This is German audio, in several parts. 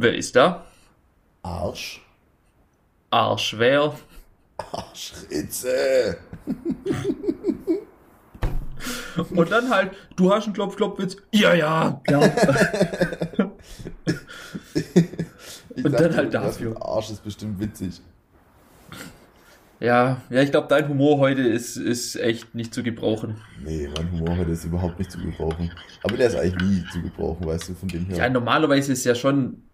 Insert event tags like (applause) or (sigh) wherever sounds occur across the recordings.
Wer ist da? Arsch. Arschwer. Arschritze. (laughs) Und dann halt, du hast einen Klopf-Klopf-Witz. Ja, ja. ja. Ich Und dachte, dann halt dafür. Arsch ist bestimmt witzig. Ja, ja, ich glaube, dein Humor heute ist, ist echt nicht zu gebrauchen. Nee, mein Humor heute ist überhaupt nicht zu gebrauchen. Aber der ist eigentlich nie zu gebrauchen, weißt du, von dem her. Ja, normalerweise ist ja schon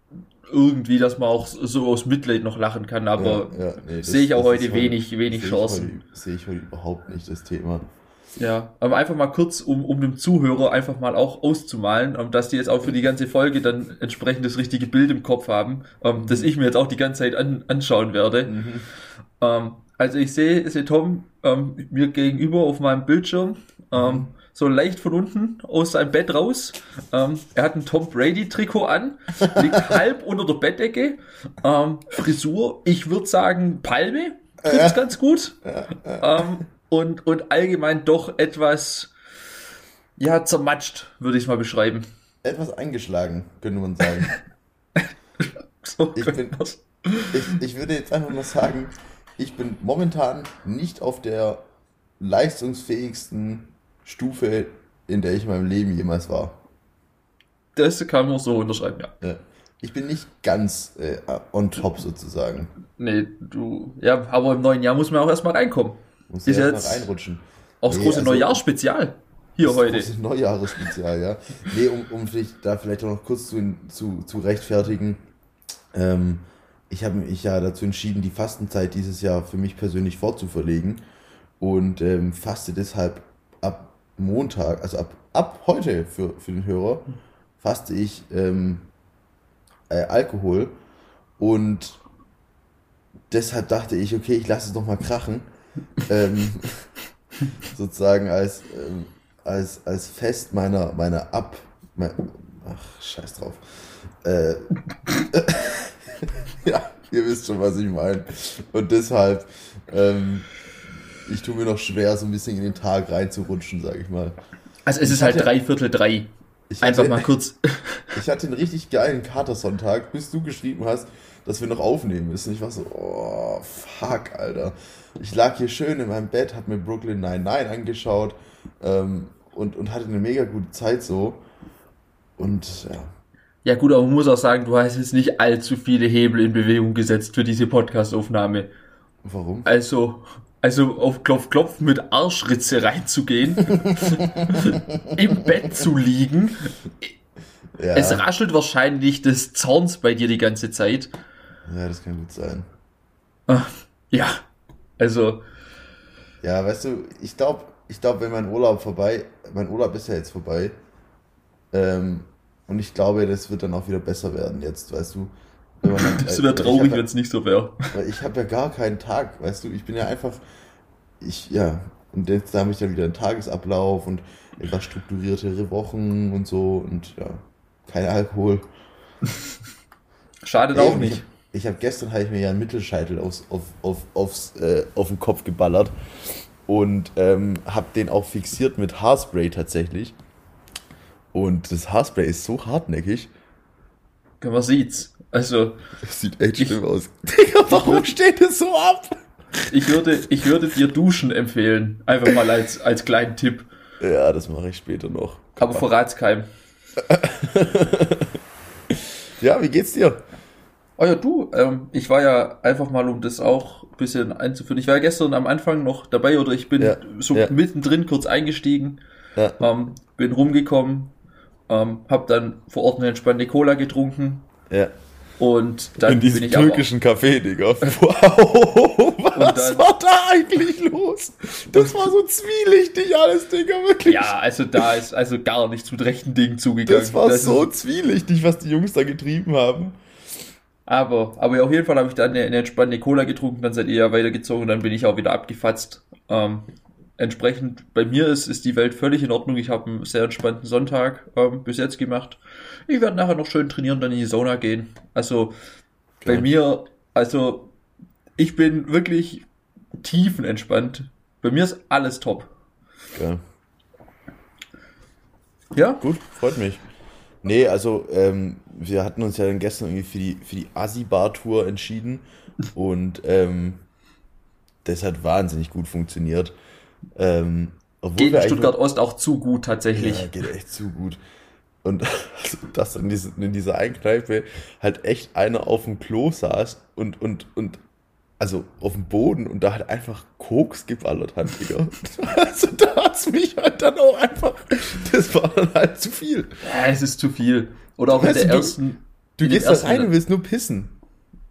irgendwie, dass man auch so aus Mitleid noch lachen kann, aber Ja, ja, nee, sehe ich auch heute wenig, wenig sehe ich Chancen. heute- Sehe ich heute überhaupt nicht das Thema. Ja, aber einfach mal kurz, um, um dem Zuhörer einfach mal auch auszumalen, ähm, dass die jetzt auch für die ganze Folge dann entsprechend das richtige Bild im Kopf haben, ähm, das ich mir jetzt auch die ganze Zeit an, anschauen werde. Mhm. Ähm, also ich sehe, sehe Tom mir gegenüber auf meinem Bildschirm, ähm, so leicht von unten aus seinem Bett raus. Ähm, er hat ein Tom Brady Trikot an, liegt (laughs) halb unter der Bettdecke. Ähm, Frisur, ich würde sagen Palme, trifft's ganz gut. Ähm, und, und allgemein doch etwas, ja, zermatscht, würde ich mal beschreiben. Etwas eingeschlagen, könnte man sagen. (laughs) So Ich bin- ich, ich würde jetzt einfach mal sagen, ich bin momentan nicht auf der leistungsfähigsten Stufe, in der ich in meinem Leben jemals war. das kann man so unterschreiben, ja. Ja. Ich bin nicht ganz äh, on top sozusagen. Nee, du, ja, aber im neuen Jahr muss man auch erstmal reinkommen. Muss ja jetzt- erst mal reinrutschen. Auch das Nee, große also- Neujahrsspezial hier Das heute. große Neujahresspezial, ja. Nee, um, um vielleicht, da vielleicht auch noch kurz zu, zu, zu rechtfertigen. Ähm, ich habe mich ja dazu entschieden, die Fastenzeit dieses Jahr für mich persönlich fortzuverlegen und ähm, faste deshalb Montag, also ab, ab heute für, für den Hörer, faste ich ähm, äh, Alkohol und deshalb dachte ich, okay, ich lasse es noch mal krachen. ähm, (laughs) sozusagen als, ähm, als, als Fest meiner, meiner Ab... Mein, ach, scheiß drauf. Äh, (laughs) ja, ihr wisst schon, was ich meine. Und deshalb, ähm, ich tue mir noch schwer, so ein bisschen in den Tag reinzurutschen, sag ich mal. Also es ist halt drei Viertel drei. Ich Einfach hatte- mal kurz. (laughs) Ich hatte einen richtig geilen Katersonntag, bis du geschrieben hast, dass wir noch aufnehmen müssen. Ich war so, oh, fuck, Alter. Ich lag hier schön in meinem Bett, hab mir Brooklyn 99 angeschaut ähm, und, und hatte eine mega gute Zeit so. Und ja, Ja gut, aber man muss auch sagen, du hast jetzt nicht allzu viele Hebel in Bewegung gesetzt für diese Podcast-Aufnahme. warum? Also, also auf Klopf Klopf mit Arschritze reinzugehen, (laughs) im Bett zu liegen. Ja, Es raschelt wahrscheinlich des Zorns bei dir die ganze Zeit. ja, das kann gut sein. Ja, also, Ja, weißt du, ich glaube, ich glaub, wenn mein Urlaub vorbei, mein Urlaub ist ja jetzt vorbei, ähm, und ich glaube, das wird dann auch wieder besser werden jetzt, weißt du. Dann- das wäre ich traurig, wenn es nicht so wäre. Weil ich habe ja gar keinen Tag, weißt du, ich bin ja einfach, ich, ja, und jetzt habe ich dann wieder einen Tagesablauf und etwas strukturiertere Wochen und so und ja, kein Alkohol. (laughs) Schadet Ey, auch nicht. Ich, ich habe gestern habe ich mir ja einen Mittelscheitel aufs, auf, auf, aufs, äh, auf den Kopf geballert und ähm, habe den auch fixiert mit Haarspray tatsächlich. Und das Haarspray ist so hartnäckig. Man sieht's. Also, Das sieht echt Ich- schlimm aus. (laughs) Digga, warum steht es so ab? ich würde, ich würde dir Duschen empfehlen. Einfach mal als, als kleinen Tipp. Ja, das mache ich später noch. Aber verrat's keinem. (laughs) Ja, wie geht's dir? Oh ja, du, ähm, ich war ja einfach mal, um das auch ein bisschen einzuführen. Ich war ja gestern am Anfang noch dabei oder ich bin Ja, so ja. mittendrin kurz eingestiegen, Ja. ähm, bin rumgekommen, ähm, hab dann vor Ort eine entspannte Cola getrunken Ja. und dann In diesem bin ich aber, türkischen Café, Digga. (laughs) Wow, was dann- war da eigentlich los? Das war so zwielichtig alles, Digga, wirklich. ja, also da ist also gar nicht zu rechten Dingen zugegangen. das war so ist, zwielichtig, was die Jungs da getrieben haben. aber, aber auf jeden Fall habe ich dann eine, eine entspannte Cola getrunken, dann seid ihr ja weitergezogen, dann bin ich auch wieder abgefatzt. Ähm, entsprechend, bei mir ist, ist die Welt völlig in Ordnung. Ich habe einen sehr entspannten Sonntag ähm, bis jetzt gemacht. Ich werde nachher noch schön trainieren, dann in die Sauna gehen. Also bei Geil. mir, also ich bin wirklich tiefenentspannt. Bei mir ist alles top. Geil. Ja? Gut, freut mich. Nee, also ähm, wir hatten uns ja dann gestern irgendwie für die, für die Asi-Bar-Tour entschieden und ähm, das hat wahnsinnig gut funktioniert. Ähm, Geht in Stuttgart Ost auch zu gut tatsächlich. Ja, geht echt zu gut. Und (laughs) dass in, diese, in dieser einen Kneipe halt echt einer auf dem Klo saß und, und, und also auf dem Boden und da hat einfach Koks geballert hat, Digga. (laughs) Also da hat's mich halt dann auch einfach, das war dann halt zu viel. Ja, es ist zu viel. Oder auch in Weißt der du, ersten. Du in gehst da rein und willst nur pissen.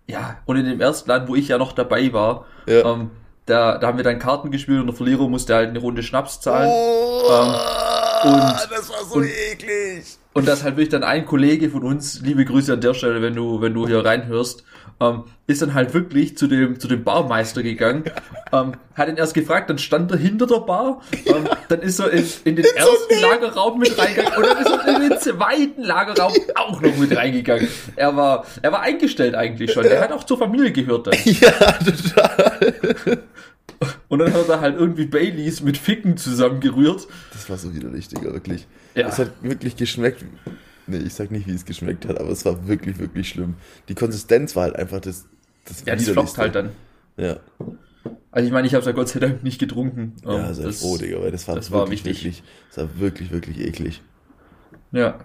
Ja, und in dem ersten Land, wo ich ja noch dabei war, Ja. ähm, da, da haben wir dann Karten gespielt und der Verlierer musste halt eine Runde Schnaps zahlen. Oh, Ähm, und- das war so und- eklig. Und das halt wirklich dann ein Kollege von uns, liebe Grüße an der Stelle, wenn du, wenn du hier reinhörst, ähm, ist dann halt wirklich zu dem, zu dem Barmeister gegangen, (laughs) ähm, hat ihn erst gefragt, dann stand er hinter der Bar, ähm, dann ist er in, in den ersten Lagerraum mit reingegangen und dann ist er in den zweiten Lagerraum auch noch mit reingegangen. Er war, er war eingestellt eigentlich schon. Er hat auch zur Familie gehört dann. (laughs) Ja, total. Und dann hat er halt irgendwie Baileys mit Ficken zusammengerührt. Das war so widerlich, Digga, wirklich. Ja. Es hat wirklich geschmeckt. Nee, ich sag nicht, wie es geschmeckt hat, aber es war wirklich, wirklich schlimm. Die Konsistenz war halt einfach das, das Ja, das floppt halt dann. Ja, Also ich meine, ich habe es ja Gott sei Dank nicht getrunken. ja Ähm, sehr das- froh, Digga, weil das war das wirklich, wirklich, das war wirklich, wirklich eklig. Ja.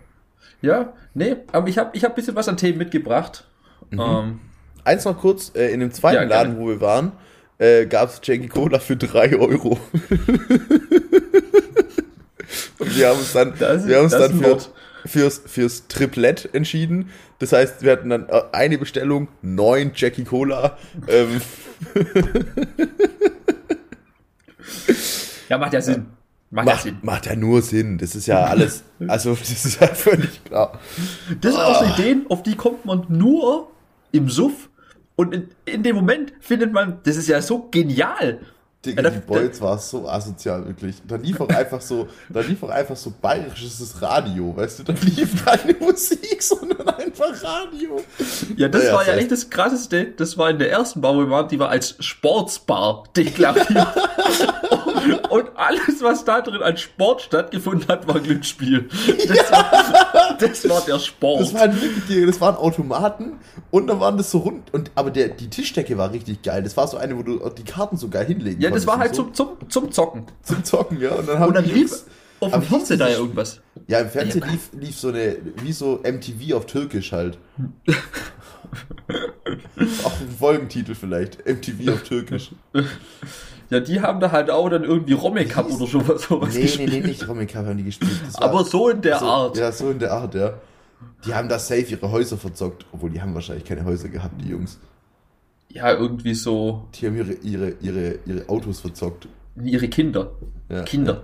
Ja, nee, aber ich habe ich hab ein bisschen was an Themen mitgebracht. Mhm. Ähm, Eins noch kurz, äh, in dem zweiten Ja. Laden, wo wir waren, äh, gab es Jackie Cola für 3 Euro. (laughs) Und wir haben uns dann, Das wir haben uns dann für, fürs, fürs Triplett entschieden. Das heißt, wir hatten dann äh, eine Bestellung, neun Jackie Cola. Ähm, ja, macht ja Sinn. Macht, ja macht, Sinn. macht ja nur Sinn. Das ist ja alles, (laughs) also das ist ja völlig klar. Das sind auch so Ideen, auf die kommt man nur im Suff. Und in, in dem Moment findet man, das ist ja so genial. Digga, Ja, die Bolz war so asozial, wirklich. Da lief auch einfach so, da lief auch einfach so bayerisches Radio, weißt du? Da lief keine (laughs) Musik, sondern einfach Radio. Ja, das Ja, war ja echt das Krasseste. Das war in der ersten Bar, wo wir waren, die war als Sportsbar deklariert. (laughs) (laughs) Und alles, was da drin an Sport stattgefunden hat, war Glücksspiel. Das, war, das war der Sport. Das waren wirklich, das waren Automaten und dann waren das so rund, und, aber der, die Tischdecke war richtig geil. Das war so eine, wo du die Karten so geil hinlegen ja, das war halt konntest zum, zum, zum Zocken. so, zum Zocken, ja. Und dann haben Und dann lief auf dem Fernseher da ja irgendwas. Ja, im Fernsehen Ja, lief, lief so eine, wie so MTV auf Türkisch halt. (laughs) Auch ein Folgentitel vielleicht. MTV auf Türkisch. (laughs) Ja, die haben da halt auch dann irgendwie Romme Cup oder sowas, sowas Nee, nee, gespielt. nee, nicht Romy Cup haben die gespielt. Das (laughs) war- Aber so in der so, Art. Ja, so in der Art, ja. Die haben da safe ihre Häuser verzockt. Obwohl, die haben wahrscheinlich keine Häuser gehabt, die Jungs. Ja, irgendwie so Die haben ihre, ihre, ihre, ihre Autos verzockt. ihre Kinder. Ja, Kinder.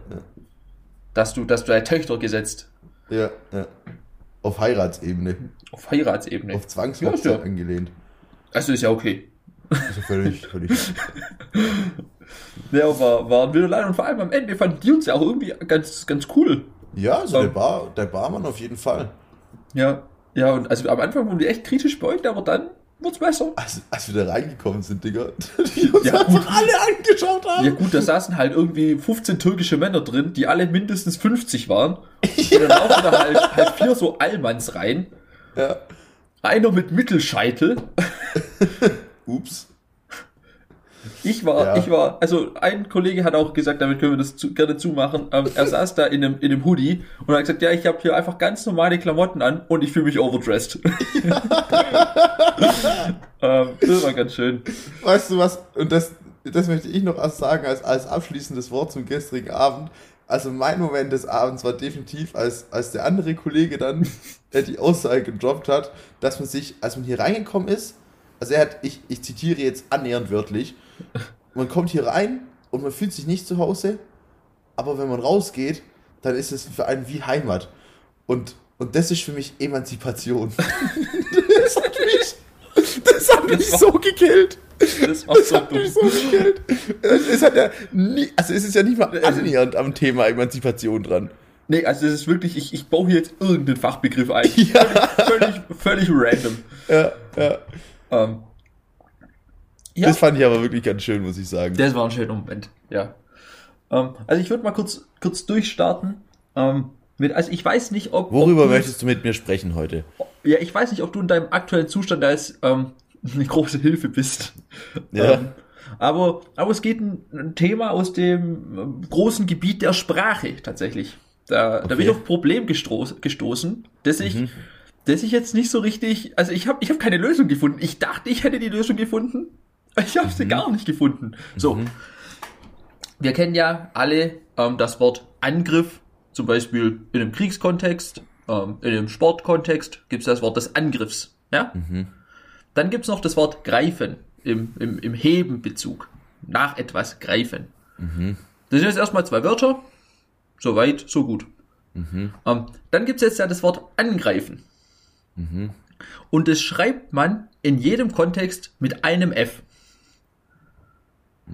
Dass du, dass du deine Töchter gesetzt. Ja, ja. ja. Auf Heiratsebene. Auf Heiratsebene. Auf Zwangshochzeit Ja, ja. angelehnt. Also ist ja okay. Also völlig, völlig. (laughs) Ja, war, war ein wilder Laden und vor allem am Ende fanden die uns ja auch irgendwie ganz, ganz cool. Ja, also der, Ähm. Bar, der Barmann auf jeden Fall. Ja. Ja, und also am Anfang wurden die echt kritisch beäugt, aber dann wurd's besser. Als, als wir da reingekommen sind, Digga, (laughs) die uns Ja, einfach alle angeschaut haben. Ja gut, da saßen halt irgendwie 15 türkische Männer drin, die alle mindestens 50 waren. Und dann (laughs) laufen da halt, halt vier so Allmanns rein. Ja. Einer mit Mittelscheitel. (laughs) Ups. Ich war, Ja. ich war, also ein Kollege hat auch gesagt, damit können wir das zu, gerne zumachen. Ähm, er saß da in einem, in einem Hoodie und hat gesagt, ja, ich habe hier einfach ganz normale Klamotten an und ich fühle mich overdressed. (laughs) ähm, das war ganz schön. Weißt du was? Und das, das möchte ich noch erst sagen als, als abschließendes Wort zum gestrigen Abend. Also mein Moment des Abends war definitiv, als, als der andere Kollege dann (laughs) äh, die Aussage gedroppt hat, dass man sich, als man hier reingekommen ist, also er hat, ich, ich zitiere jetzt annähernd wörtlich, man kommt hier rein und man fühlt sich nicht zu Hause, aber wenn man rausgeht, dann ist es für einen wie Heimat. Und, und das ist für mich Emanzipation. (laughs) das hat mich, das hat mich so gekillt. Das war Das so hat dumm. mich so gekillt. Es hat ja nie, also es ist ja nicht mal annähernd am Thema Emanzipation dran. Nee, also das ist wirklich, ich, ich baue hier jetzt irgendeinen Fachbegriff ein. Ja, Völlig, völlig random. ja, ja. Ähm, ja, Das fand ich aber wirklich ganz schön, muss ich sagen. das war ein schöner Moment, ja. Ähm, also ich würde mal kurz, kurz durchstarten. Ähm, Mit, also ich weiß nicht, ob. Worüber ob du, möchtest du mit mir sprechen heute? Ja, ich weiß nicht, ob du in deinem aktuellen Zustand jetzt ähm, (laughs) eine große Hilfe bist. Ja. Ähm, aber, aber es geht ein, ein Thema aus dem ähm, großen Gebiet der Sprache tatsächlich. Da, da bin ich Okay. auf ein Problem gestoß, gestoßen, dass ich, dass ich jetzt nicht so richtig, also ich habe ich hab keine Lösung gefunden. Ich dachte, ich hätte die Lösung gefunden. (laughs) Ich habe sie gar nicht gefunden. So, wir kennen ja alle ähm, das Wort Angriff, zum Beispiel in einem Kriegskontext, ähm, in einem Sportkontext gibt es das Wort des Angriffs. Ja? Dann gibt es noch das Wort greifen im, im, im Hebenbezug. Nach etwas greifen. Das sind jetzt erstmal zwei Wörter. So weit, so gut. Ähm, dann gibt es jetzt ja das Wort angreifen. Und das schreibt man in jedem Kontext mit einem F.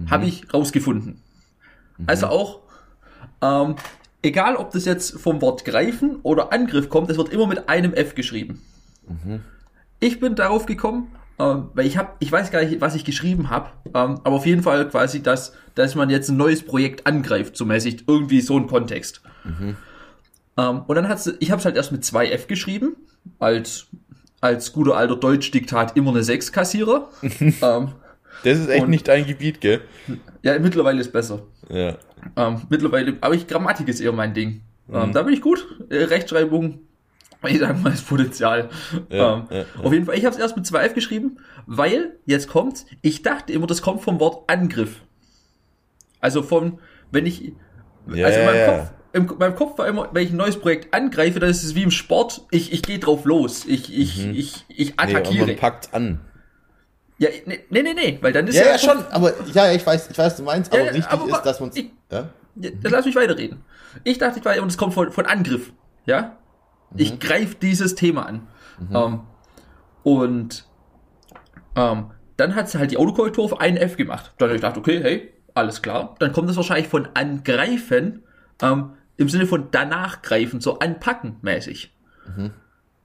Habe ich rausgefunden. Also auch, ähm, egal ob das jetzt vom Wort greifen oder Angriff kommt, es wird immer mit einem F geschrieben. Ich bin darauf gekommen, ähm, weil ich habe, ich weiß gar nicht, was ich geschrieben habe, ähm, aber auf jeden Fall quasi, dass, dass man jetzt ein neues Projekt angreift, so mäßig, irgendwie so ein Kontext. Ähm, und dann hat ich habe es halt erst mit zwei F geschrieben, als als guter alter Deutsch-Diktat immer eine 6 Kassierer. (laughs) Das ist echt Und- nicht dein Gebiet, gell? (laughs) ja, mittlerweile ist besser. Ja. Ähm, mittlerweile, aber ich Grammatik ist eher mein Ding. Mhm. Ähm, da bin ich gut. Äh, Rechtschreibung, (laughs) ich sag mal, ist Potenzial. Ja, ähm, ja, ja. Auf jeden Fall, ich habe es erst mit 2F geschrieben, weil, jetzt kommt's, ich dachte immer, das kommt vom Wort Angriff. Also von, wenn ich, Ja, also in meinem, ja. Kopf, im, meinem Kopf war immer, wenn ich ein neues Projekt angreife, dann ist es wie im Sport, ich, ich gehe drauf los, ich, ich, ich, ich Mhm. Nee, und attackiere. man packt's an. Ja, nee, nee, nee, nee, weil dann ist Ja, ja, der schon, aber ja, ja, ich weiß, ich weiß, du meinst, Ja, aber ja, wichtig aber ist, dass man ja? Ja, dann lass mich weiterreden. Ich dachte, ich war, und es kommt von, von Angriff. Ja? Ich greife dieses Thema an. Ähm, und ähm, dann hat sie halt die Autokorrektur auf ein F gemacht. Dann habe ich gedacht, okay, hey, alles klar. Dann kommt es wahrscheinlich von angreifen, ähm, im Sinne von danach greifen, so anpacken mäßig.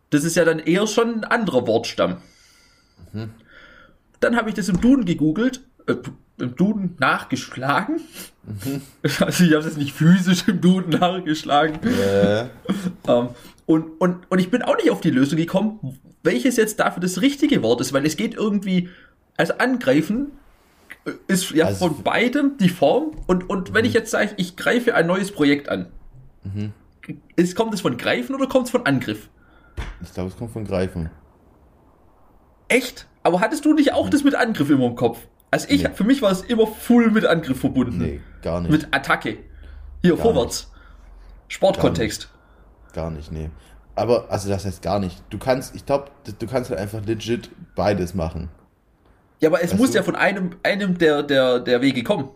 Das ist ja dann eher schon ein anderer Wortstamm. Dann habe ich das im Duden gegoogelt, äh, im Duden nachgeschlagen. (laughs) Also ich habe es nicht physisch im Duden nachgeschlagen. Äh, (laughs) Ähm, und, und, und ich bin auch nicht auf die Lösung gekommen, welches jetzt dafür das richtige Wort ist, weil es geht irgendwie, also angreifen ist ja Also- von beidem die Form. Und, und wenn ich jetzt sage, ich greife ein neues Projekt an, ist, kommt es von greifen oder kommt es von Angriff? ich glaube, es kommt von Greifen. Echt? Aber hattest du nicht auch das mit Angriff immer im Kopf? Also ich, Nee. für mich war es immer full mit Angriff verbunden. Nee, gar nicht. Mit Attacke. Hier, Gar vorwärts. Sportkontext. Gar nicht, nee. Aber, also das heißt gar nicht. Du kannst, ich glaube, du kannst halt einfach legit beides machen. Ja, aber es Weißt muss du? ja von einem, einem der, der, der Wege kommen.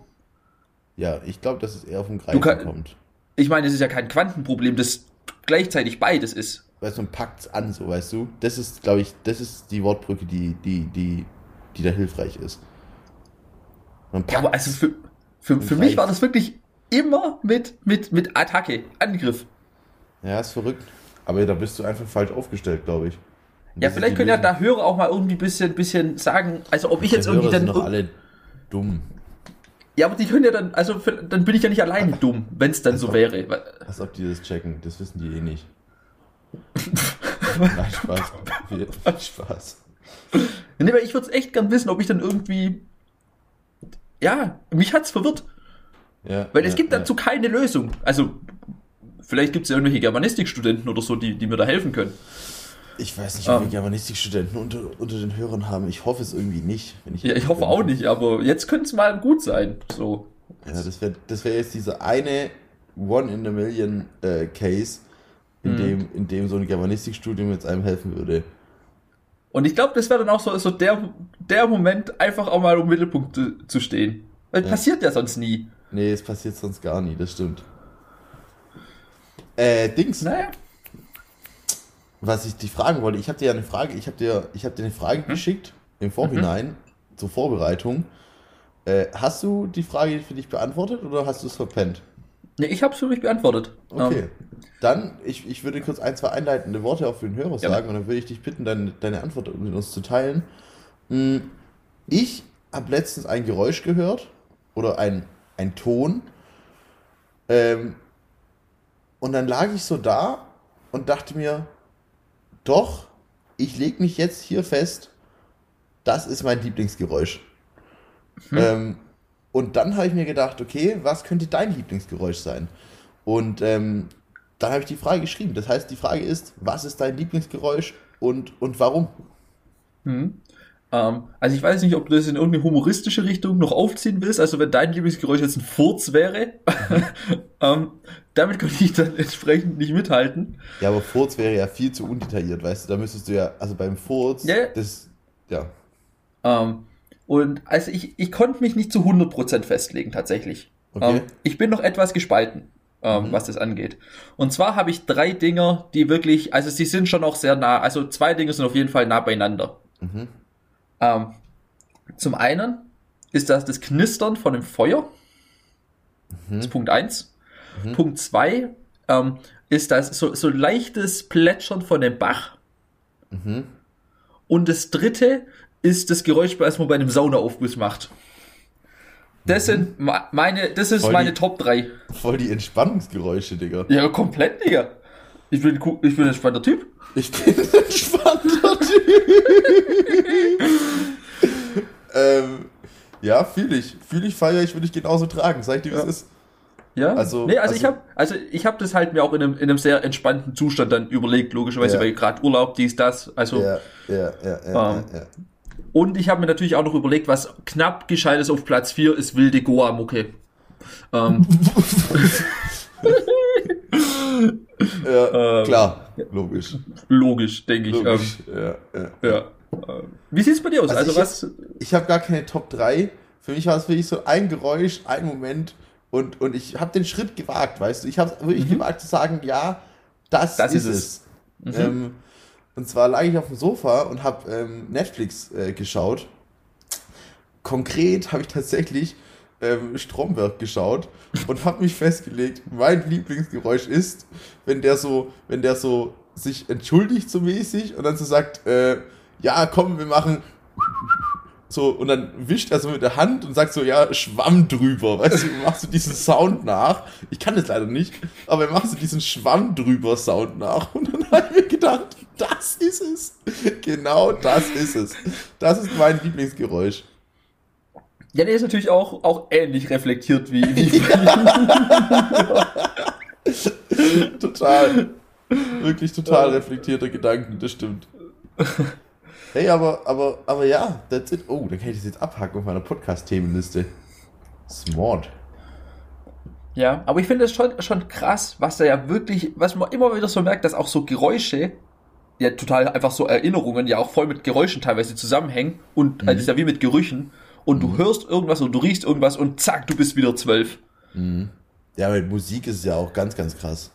Ja, ich glaube, dass es eher vom Greifen kann- kommt. Ich meine, es ist ja kein Quantenproblem, das gleichzeitig beides ist. Weißt du, man packt's an, so, weißt du? Das ist, glaube ich, das ist die Wortbrücke, die, die, die, die da hilfreich ist. Ja, aber also für, für, für Und mich war das wirklich immer mit, mit, mit Attacke, Angriff. Ja, ist verrückt. Aber da bist du einfach falsch aufgestellt, glaube ich. Und Ja, vielleicht können ja da Hörer auch mal irgendwie ein bisschen, bisschen sagen, also ob ich jetzt irgendwie Hörer dann. sind doch alle dumm. Ja, aber die können ja dann, also für, dann bin ich ja nicht alleine dumm, wenn es dann so Also- wäre. Als ob die das checken. Das wissen die eh nicht. (laughs) Nein, Spaß. Spaß. Nee, weil ich würde es echt gern wissen, ob ich dann irgendwie. Ja, mich hat's verwirrt. Ja, Weil ja, es gibt ja. dazu keine Lösung. Also, vielleicht gibt es ja irgendwelche Germanistikstudenten oder so, die, die mir da helfen können. Ich weiß nicht, ob wir Ähm. Germanistikstudenten unter, unter den Hörern haben. Ich hoffe es irgendwie nicht. Wenn ich Ja, ich hoffe auch nicht, aber jetzt könnte es mal gut sein. So. Ja, das wäre das wär jetzt dieser eine One in a Million äh, Case, in, Mhm. dem, in dem so ein Germanistikstudium jetzt einem helfen würde. Und ich glaube, das wäre dann auch so, so der, der Moment, einfach auch mal im Mittelpunkt zu, zu stehen. Weil Ja. passiert ja sonst nie. Nee, es passiert sonst gar nie, das stimmt. Äh, Dings, Naja. was ich dich fragen wollte, ich habe dir ja eine Frage, ich habe dir, ich hab dir eine Frage geschickt im Vorhinein zur Vorbereitung. Äh, hast du die Frage für dich beantwortet oder hast du es verpennt? Nee, ich habe es für mich beantwortet. Okay. Ähm, Dann, ich, ich würde kurz ein, zwei einleitende Worte auch für den Hörer Ja. sagen und dann würde ich dich bitten, deine, deine Antwort mit uns zu teilen. Mm, Ich habe letztens ein Geräusch gehört oder ein, ein Ton. Ähm, und dann lag ich so da und dachte mir, doch, ich lege mich jetzt hier fest, das ist mein Lieblingsgeräusch. Hm. Ähm, und dann habe ich mir gedacht, okay, was könnte dein Lieblingsgeräusch sein? Und ähm, dann habe ich die Frage geschrieben. Das heißt, die Frage ist, was ist dein Lieblingsgeräusch und, und warum? Hm. Ähm, also ich weiß nicht, ob du das in irgendeine humoristische Richtung noch aufziehen willst. Also wenn dein Lieblingsgeräusch jetzt ein Furz wäre, (laughs) ähm, damit könnte ich dann entsprechend nicht mithalten. Ja, aber Furz wäre ja viel zu undetailliert, weißt du? Da müsstest du ja, also beim Furz, ja. das, ja. Ähm, und also ich, ich konnte mich nicht zu 100% festlegen, tatsächlich. Okay. Ähm, ich bin noch etwas gespalten. Ähm, mhm. was das angeht. Und zwar habe ich drei Dinger, die wirklich, also sie sind schon auch sehr nah, also zwei Dinge sind auf jeden Fall nah beieinander. Mhm. Ähm, zum einen ist das das Knistern von dem Feuer. Mhm. Das ist Punkt 1. Mhm. Punkt 2 ähm, ist das so, so leichtes Plätschern von dem Bach. Mhm. Und das dritte ist das Geräusch, was man bei einem Saunaaufguss macht. Das sind meine, das ist voll meine die, Top 3. Voll die Entspannungsgeräusche, Digga. Ja, komplett, Digga. Ich bin, ich bin ein entspannter Typ. Ich bin ein entspannter Typ. (laughs) ähm, ja, fühle ich. Fühle ich, feiere ich, würde ich genauso tragen. Sag ich dir, wie ja. es ist. Ja. Also, nee, also, also ich habe also ich habe das halt mir auch in einem, in einem sehr entspannten Zustand dann überlegt, logischerweise, ja. weil gerade Urlaub, dies, das, also. Ja, ja, ja, ja, ähm, ja. Und ich habe mir natürlich auch noch überlegt, was knapp gescheites auf Platz 4 ist wilde Goa-Mucke. Ähm. (laughs) ja, ähm, klar, logisch. Logisch, denke ich. Logisch. Ähm, ja, ja. ja. Wie sieht es bei dir aus? Also, also ich was? Hab, ich habe gar keine Top 3. Für mich war es wirklich so ein Geräusch, ein Moment und, und ich habe den Schritt gewagt, weißt du. Ich habe wirklich mhm. gewagt zu sagen, ja, das, das ist, ist, es. Mhm. Und zwar lag ich auf dem Sofa und habe ähm, Netflix äh, geschaut. Konkret habe ich tatsächlich ähm, Stromberg geschaut und habe mich festgelegt, mein Lieblingsgeräusch ist, wenn der so, wenn der so sich entschuldigt so mäßig und dann so sagt, äh, ja, komm, wir machen so, und dann wischt er so mit der Hand und sagt so, ja, Schwamm drüber. Weißt du, machst du diesen Sound nach. Ich kann das leider nicht, aber er macht so diesen Schwamm drüber Sound nach. Und dann habe ich mir gedacht, das ist es. Genau das ist es. Das ist mein Lieblingsgeräusch. Ja, der ist natürlich auch, auch ähnlich reflektiert wie. wie (laughs) total. Wirklich total reflektierter Gedanken, das stimmt. (laughs) Hey, aber, aber, aber ja, that's it. Oh, dann kann ich das jetzt abhaken auf meiner Podcast-Themenliste. Smart. Ja, aber ich finde es schon, schon krass, was da ja wirklich, was man immer wieder so merkt, dass auch so Geräusche, ja total einfach so Erinnerungen, ja auch voll mit Geräuschen teilweise zusammenhängen und mhm. also ist ja wie mit Gerüchen und mhm. du hörst irgendwas und du riechst irgendwas und zack, du bist wieder zwölf. Mhm. Ja, mit Musik ist es ja auch ganz, ganz krass.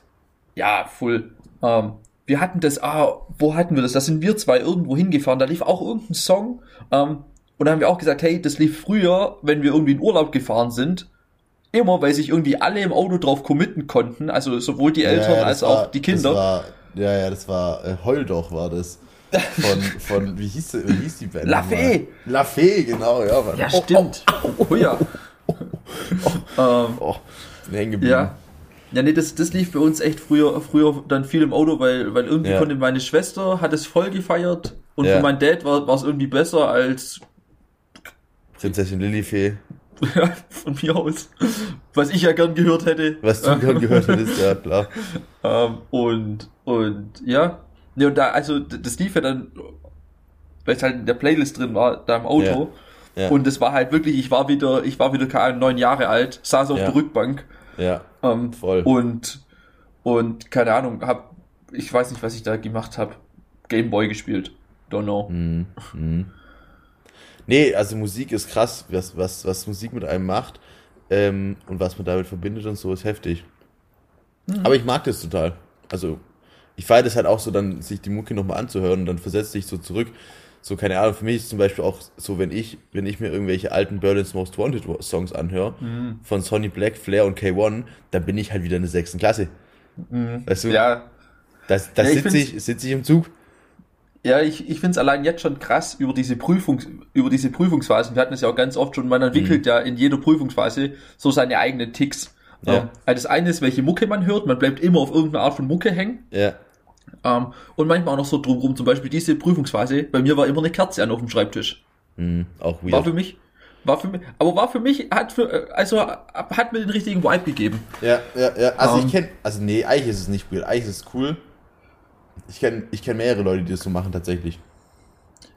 Ja, voll. Ähm, wir hatten das, ah, wo hatten wir das? Da sind wir zwei irgendwo hingefahren, da lief auch irgendein Song. Ähm, und da haben wir auch gesagt, hey, das lief früher, wenn wir irgendwie in Urlaub gefahren sind. Immer, weil sich irgendwie alle im Auto drauf committen konnten, also sowohl die Eltern ja, als war, auch die Kinder. War, ja, ja, das war äh, Heul doch, war das. Von, von wie, hieß, wie hieß die Band? La Fee! La Fee, genau, ja. Ja, stimmt. Oh, oh, oh ja. Oh, oh, ähm, oh, hängen geblieben. Ja. Ja, nee, das, das lief bei uns echt früher, früher dann viel im Auto, weil, weil irgendwie ja. konnte meine Schwester, hat es voll gefeiert und ja. für meinen Dad war, es irgendwie besser als Prinzessin Lilifee. Ja, (laughs) von mir aus. Was ich ja gern gehört hätte. Was du gern gehört hättest, ja, klar. (laughs) Ähm, und, und, ja. Nee, und da, also, das lief ja dann, weil es halt in der Playlist drin war, da im Auto. Ja. Ja. Und das war halt wirklich, ich war wieder, ich war wieder keine neun Jahre alt, saß auf ja. der Rückbank ja. Ähm, voll. Und, und keine Ahnung, hab, ich weiß nicht, was ich da gemacht habe. Gameboy gespielt. Don't know. Mhm. Mhm. Nee, also Musik ist krass, was, was, was Musik mit einem macht ähm, und was man damit verbindet und so ist heftig. Mhm. Aber ich mag das total. Also ich feiere das halt auch so, dann sich die Mucke nochmal anzuhören und dann versetzt sich so zurück so keine Ahnung, für mich ist zum Beispiel auch so, wenn ich, wenn ich mir irgendwelche alten Berlin's Most Wanted Songs anhöre, mhm. von Sonny Black, Flair und K1, dann bin ich halt wieder in der sechsten Klasse. Mhm. Weißt du? Ja. Das, das ja, sitze ich, sitz ich im Zug. Ja, ich, ich finde es allein jetzt schon krass über diese Prüfung, über diese Prüfungsphasen. Wir hatten es ja auch ganz oft schon, man entwickelt mhm. ja in jeder Prüfungsphase so seine eigenen Ticks. Ja. Ähm, das eine ist, welche Mucke man hört. Man bleibt immer auf irgendeine Art von Mucke hängen. Ja. Ähm, und manchmal auch noch so drumherum. Zum Beispiel diese Prüfungsphase. Bei mir war immer eine Kerze an auf dem Schreibtisch. Mhm, auch weird. War für mich, war für mich, aber war für mich, hat für, also, hat mir den richtigen Vibe gegeben. Ja, ja, ja. Also Ähm. ich kenne, also nee, eigentlich ist es nicht weird. Eigentlich ist es cool. Ich kenne ich kenn mehrere Leute, die das so machen tatsächlich.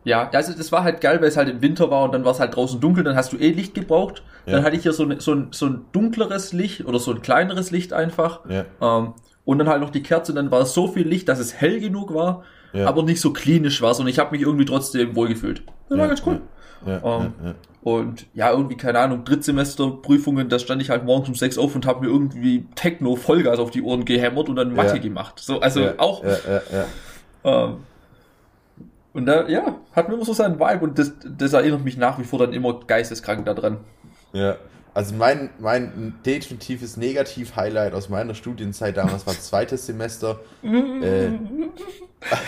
Ja, also das war halt geil, weil es halt im Winter war und dann war es halt draußen dunkel, dann hast du eh Licht gebraucht. Ja. Dann hatte ich hier so, ein- so, ein, so ein dunkleres Licht oder so ein kleineres Licht einfach. Ja. Ähm, und dann halt noch die Kerze, dann war es so viel Licht, dass es hell genug war, Ja. aber nicht so klinisch war, sondern ich habe mich irgendwie trotzdem wohlgefühlt. Das war Ja, ganz cool. Ja, Ähm. Und ja, irgendwie, keine Ahnung, Drittsemesterprüfungen, da stand ich halt morgens um sechs auf und habe mir irgendwie Techno Vollgas auf die Ohren gehämmert und dann Mathe gemacht. So, also auch. Ähm, und da, ja, hat mir immer so seinen Vibe und das, das erinnert mich nach wie vor dann immer geisteskrank daran. Ja, also mein, mein definitives Negativ-Highlight aus meiner Studienzeit damals war zweites Semester, äh,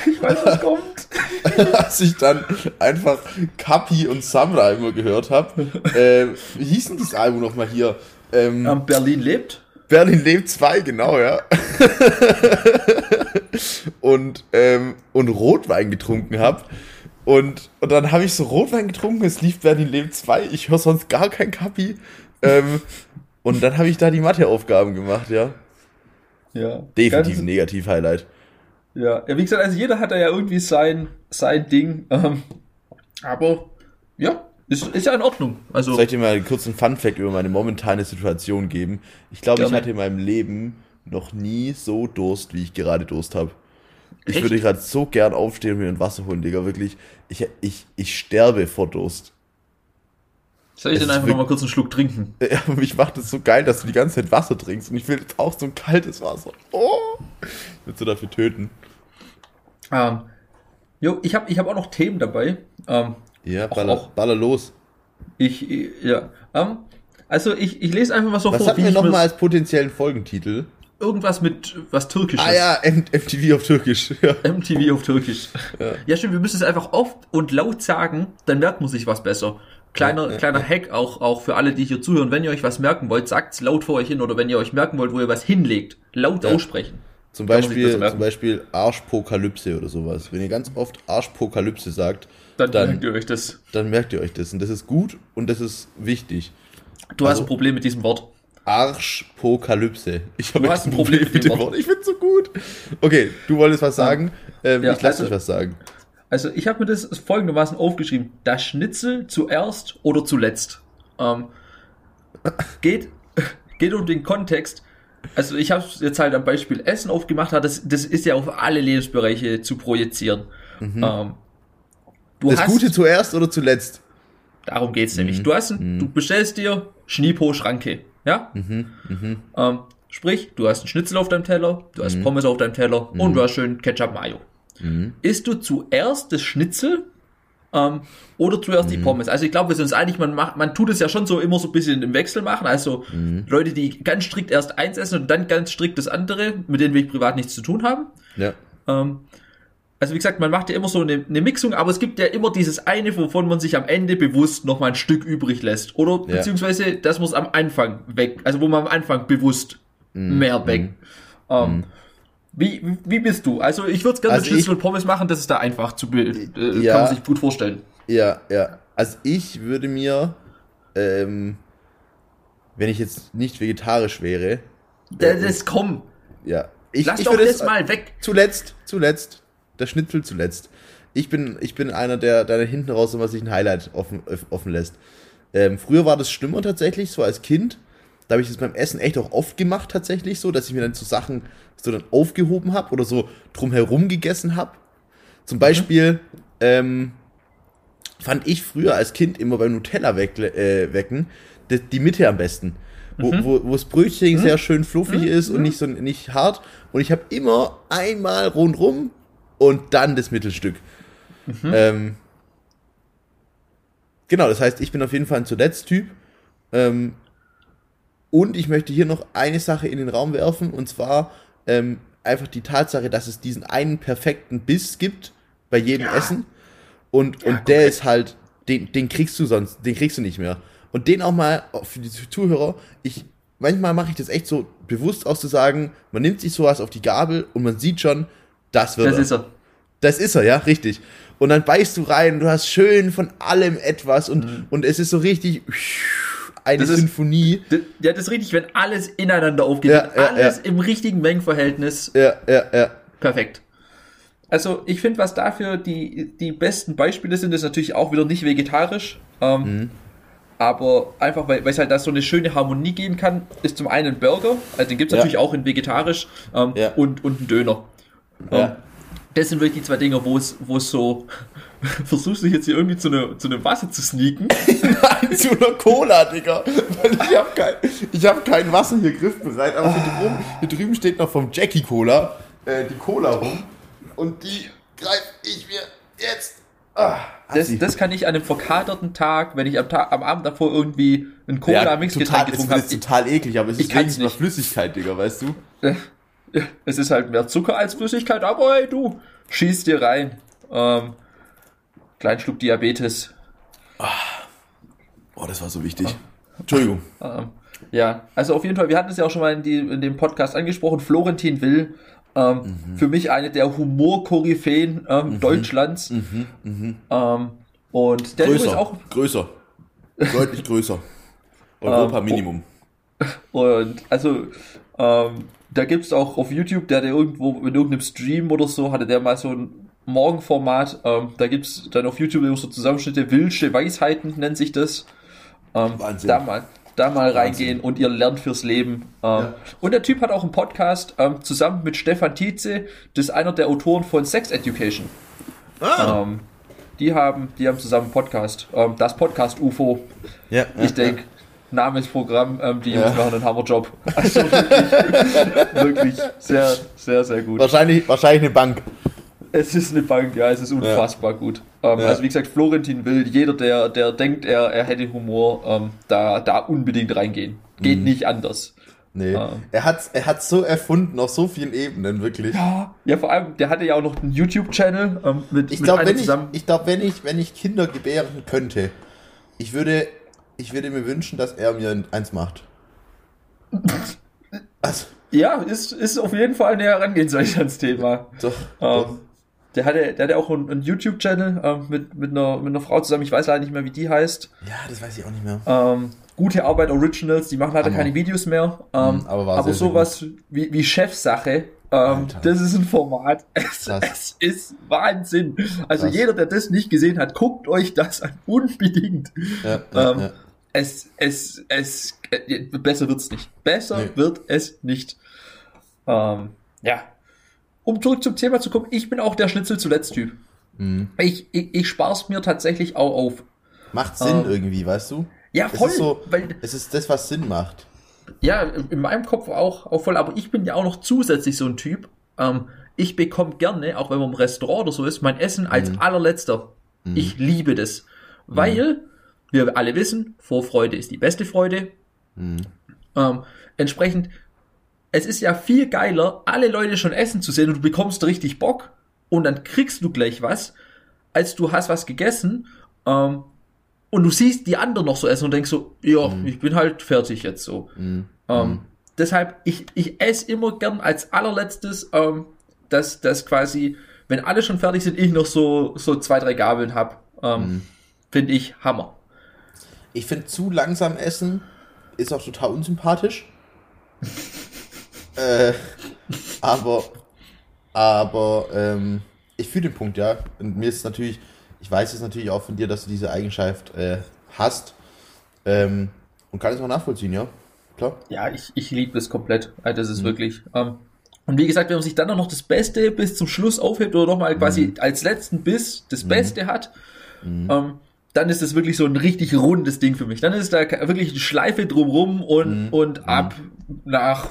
Ich weiß, was kommt. (laughs) als ich dann einfach Kapi und Samra immer gehört habe. Äh, wie hieß denn das Album nochmal hier? Ähm, Ähm, Berlin lebt. Berlin lebt 2, genau, ja. (laughs) und, ähm, und Rotwein getrunken habe. Und, und dann habe ich so Rotwein getrunken, es lief Berlin lebt 2, ich höre sonst gar kein Kapi. Ähm, und dann habe ich da die Matheaufgaben gemacht, ja. Ja. Definitiv ein Negativ-Highlight. Ja. ja, wie gesagt, also jeder hat da ja irgendwie sein, sein Ding. Ähm, aber ja, ist, ist ja in Ordnung. Also, Soll ich dir mal einen kurzen Fun-Fact über meine momentane Situation geben? Ich glaube, ich hatte in meinem Leben noch nie so Durst, wie ich gerade Durst habe. Ich Echt? würde gerade so gern aufstehen und mir ein Wasser holen, Digga. Wirklich, ich, ich, ich sterbe vor Durst. Soll ich ist einfach nochmal kurz einen Schluck trinken? (laughs) Ja, aber mich macht es so geil, dass du die ganze Zeit Wasser trinkst und ich will jetzt auch so ein kaltes Wasser. Oh! Würde so dafür töten. Ähm, jo, ich habe ich hab auch noch Themen dabei. Ähm, Ja, baller, auch. baller los. ich, ja. Ähm, also ich, ich lese einfach mal so Was vor, hatten wir nochmal als potenziellen Folgentitel? irgendwas mit was Türkisches. Ah ja, M MTV auf Türkisch. (laughs) Ja. MTV auf Türkisch. Ja. Ja, stimmt, wir müssen es einfach oft und laut sagen, dann merkt man sich was besser. Kleiner, Ja, ja, kleiner Hack auch, auch für alle, die hier zuhören. Wenn ihr euch was merken wollt, sagt's laut vor euch hin oder wenn ihr euch merken wollt, wo ihr was hinlegt, laut Ja. aussprechen. Zum Beispiel, zum Beispiel Arschpokalypse oder sowas. Wenn ihr ganz oft Arschpokalypse sagt, Dann, Dann- merkt ihr euch das. dann merkt ihr euch das. Und das ist gut und das ist wichtig. Du hast Also- ein Problem mit diesem Wort. Arschpokalypse. Ich habe Du hast ein Problem mit dem Wort. Ich find's so gut. Okay, du wolltest was sagen. Ähm, Ja, ich lasse also- dich was sagen. Also ich habe mir das folgendermaßen aufgeschrieben. Das Schnitzel zuerst oder zuletzt. Ähm, geht, geht um den Kontext. Also ich habe jetzt halt am Beispiel Essen aufgemacht. Das, das ist ja auf alle Lebensbereiche zu projizieren. Ähm, du Das hast, Gute zuerst oder zuletzt? darum geht's nämlich. Du, hast ein, du bestellst dir Schnipo Schranke. Ja? Ähm, sprich, du hast einen Schnitzel auf deinem Teller, du hast Pommes auf deinem Teller und du hast schön Ketchup Mayo. Isst du zuerst das Schnitzel ähm, oder zuerst die Pommes? Also ich glaube, wir sind uns einig, man macht, man tut es ja schon so immer so ein bisschen im Wechsel machen. Also Leute, die ganz strikt erst eins essen und dann ganz strikt das andere, mit denen ich privat nichts zu tun haben. Ja. Ähm, also wie gesagt, man macht ja immer so eine, eine Mixung, aber es gibt ja immer dieses eine, wovon man sich am Ende bewusst noch mal ein Stück übrig lässt. Oder Ja. beziehungsweise, dass man es am Anfang weg, also wo man am Anfang bewusst mehr weg. Ähm, wie, wie bist du? Also ich würde es gerne Also mit Schnitzel und Pommes machen, das ist da einfach zu be- äh, Ja. kann man sich gut vorstellen. Ja, ja. Also ich würde mir, ähm, wenn ich jetzt nicht vegetarisch wäre, Das, das komm, ja. Ich, lass ich doch das es- mal weg. Zuletzt, zuletzt. Der Schnitzel zuletzt. Ich bin, ich bin einer, der, der hinten raus immer sich ein Highlight offen, offen lässt. Ähm, früher war das schlimmer tatsächlich, so als Kind. Da habe ich das beim Essen echt auch oft gemacht, tatsächlich so, dass ich mir dann so Sachen so dann aufgehoben habe oder so drumherum gegessen habe. Zum Beispiel ähm, fand ich früher als Kind immer beim Nutella weckle, äh, wecken die, die Mitte am besten. Wo, wo, wo das Brötchen sehr schön fluffig ist und nicht so nicht hart. Und ich habe immer einmal rundrum und dann das Mittelstück. Ähm, genau, das heißt, ich bin auf jeden Fall ein Zuletzt-Typ. Ähm, und ich möchte hier noch eine Sache in den Raum werfen, und zwar ähm, einfach die Tatsache, dass es diesen einen perfekten Biss gibt bei jedem Essen. Und, und der ist halt, den, den kriegst du sonst, den kriegst du nicht mehr. Und den auch mal für die Zuhörer, ich, manchmal mache ich das echt so bewusst auszusagen, man nimmt sich sowas auf die Gabel und man sieht schon, das wird Das er. ist er. Das ist er, ja, richtig. Und dann beißt du rein und du hast schön von allem etwas und, und es ist so richtig eine. Das ist- Sinfonie. D- Ja, das ist richtig, wenn alles ineinander aufgeht. Ja, ja, alles ja. im richtigen Mengenverhältnis. Ja, ja, ja. Perfekt. Also ich finde, was dafür die, die besten Beispiele sind, ist natürlich auch wieder nicht vegetarisch. Ähm, Mhm. Aber einfach, weil es halt da so eine schöne Harmonie gehen kann, ist zum einen ein Burger, also den gibt es natürlich auch in vegetarisch, ähm, und, und ein Döner. Ähm, Ja. Das sind wirklich die zwei Dinge, wo es, wo es so, (laughs) versuchst du jetzt hier irgendwie zu einem zu einem Wasser zu sneaken. (laughs) Nein, zu einer Cola, Digga. Weil ich habe kein, ich hab kein Wasser hier griffbereit, aber hier drüben, hier drüben steht noch vom Jackie Cola äh, die Cola rum. Und die greife ich mir jetzt. Ah, Das, das kann ich an einem verkaterten Tag, wenn ich am, Tag, am Abend davor irgendwie ein Ja, Cola-Mixgetränk total, es getrunken ist habe. total eklig, aber es ist wenigstens noch nicht. Flüssigkeit, Digga, weißt du? Ja, es ist halt mehr Zucker als Flüssigkeit, aber hey, du, schieß dir rein. Ähm, kleinen Schluck Diabetes. Oh, das war so wichtig. Entschuldigung. Ähm, ja, also auf jeden Fall, wir hatten es ja auch schon mal in, die, in dem Podcast angesprochen, Florentin Will, ähm, Mhm. für mich eine der Humor-Koryphäen ähm, Deutschlands. Mhm. Ähm, und der Größer, auch größer. Deutlich größer. (laughs) Europa Minimum. (laughs) Und also, ähm, da gibt's auch auf YouTube, der, der irgendwo in irgendeinem Stream oder so, hatte der mal so ein Morgenformat. Ähm, da gibt's dann auf YouTube so Zusammenschnitte, Wilsche Weisheiten nennt sich das. Ähm, Wahnsinn. Da mal, da mal reingehen und ihr lernt fürs Leben. Ähm, Ja. Und der Typ hat auch einen Podcast ähm, zusammen mit Stefan Tietze, das ist einer der Autoren von Sex Education. Ah, Ähm, die haben, die haben zusammen einen Podcast, ähm, das Podcast UFO. ja, Ich denke, Namensprogramm, ähm, die Jungs Ja. machen einen Hammerjob. (laughs) Also wirklich, wirklich sehr, sehr, sehr gut. Wahrscheinlich, wahrscheinlich eine Bank. Es ist eine Bank, ja, es ist unfassbar gut. Ähm, Ja. Also wie gesagt, Florentin will, jeder, der, der denkt, er, er hätte Humor, ähm, da, da unbedingt reingehen. Geht Mhm. nicht anders. Nee. Ah. Er hat er hat's so erfunden auf so vielen Ebenen, wirklich. Ja, ja, vor allem, der hatte ja auch noch einen YouTube-Channel ähm, mit, Ich mit glaube, einer wenn ich, zusammen. ich glaube, wenn ich, wenn ich Kinder gebären könnte, ich würde, ich würde mir wünschen, dass er mir eins macht. Also, Ja, ist, ist auf jeden Fall eine Herangehensweise ans Thema. doch, doch. Ähm, der hatte, der hatte auch einen, einen YouTube-Channel ähm, mit, mit, einer, mit einer Frau zusammen, ich weiß leider nicht mehr, wie die heißt. Ja, das weiß ich auch nicht mehr. Ähm, gute Arbeit Originals, die machen leider Hammer. keine Videos mehr. Ähm, Mhm, aber war aber sehr, sehr sowas wie, wie Chefsache, ähm, das ist ein Format. (laughs) Es, es ist Wahnsinn. Also Krass. jeder, der das nicht gesehen hat, guckt euch das an. Unbedingt. Ja, ja, Ähm, ja. Es, es, es, äh, besser wird's nicht. Besser Nee. wird es nicht. Ähm, ja. Um zurück zum Thema zu kommen, ich bin auch der Schnitzel zuletzt Typ. Mhm. Ich, ich, ich spar's mir tatsächlich auch auf. Macht Sinn ähm, irgendwie, weißt du? Ja, Es voll. ist so, weil, es ist das, was Sinn macht. ja, in meinem Kopf auch, auch voll, aber ich bin ja auch noch zusätzlich so ein Typ. Ähm, ich bekomme gerne, auch wenn man im Restaurant oder so ist, mein Essen als Mhm. allerletzter. Ich liebe das. Weil wir alle wissen, Vorfreude ist die beste Freude. Mhm. Ähm, entsprechend, es ist ja viel geiler, alle Leute schon essen zu sehen und du bekommst richtig Bock und dann kriegst du gleich was, als du hast was gegessen ähm, und du siehst die anderen noch so essen und denkst so, ja, ich bin halt fertig jetzt so. Mhm. Ähm, deshalb, ich, ich esse immer gern als allerletztes, ähm, dass, dass quasi, wenn alle schon fertig sind, ich noch so, so zwei, drei Gabeln hab. Ähm, Finde ich Hammer. Ich finde, zu langsam essen ist auch total unsympathisch. (laughs) äh, aber, aber, ähm, ich fühle den Punkt, ja. Und mir ist natürlich, ich weiß es natürlich auch von dir, dass du diese Eigenschaft äh, hast. Ähm, und kann es auch nachvollziehen, ja. Klar. Ja, ich, ich liebe das komplett. Also Das ist wirklich. Ähm, und wie gesagt, wenn man sich dann auch noch das Beste bis zum Schluss aufhebt oder nochmal quasi als letzten Biss das Beste hat, ähm, dann ist es wirklich so ein richtig rundes Ding für mich. Dann ist da wirklich eine Schleife drumrum und, und ab nach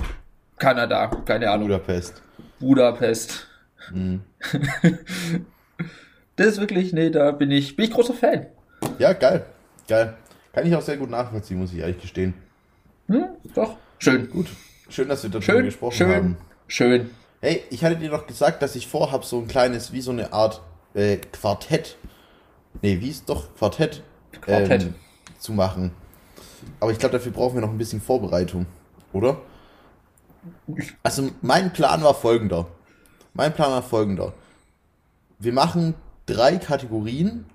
Kanada. Keine Ahnung. Budapest. Budapest. Mhm. (laughs) das ist wirklich, nee, da bin ich, bin ich großer Fan. Ja, geil. Geil. Kann ich auch sehr gut nachvollziehen, muss ich ehrlich gestehen. Hm, doch. Schön. Gut. Schön, dass wir darüber Schön, gesprochen schön, haben. schön. Hey, ich hatte dir doch gesagt, dass ich vorhab, so ein kleines, wie so eine Art äh, Quartett. Nee, wie ist doch Quartett, Quartett. Ähm, zu machen. Aber ich glaube, dafür brauchen wir noch ein bisschen Vorbereitung. Oder? Also mein Plan war folgender. Mein Plan war folgender. Wir machen drei Kategorien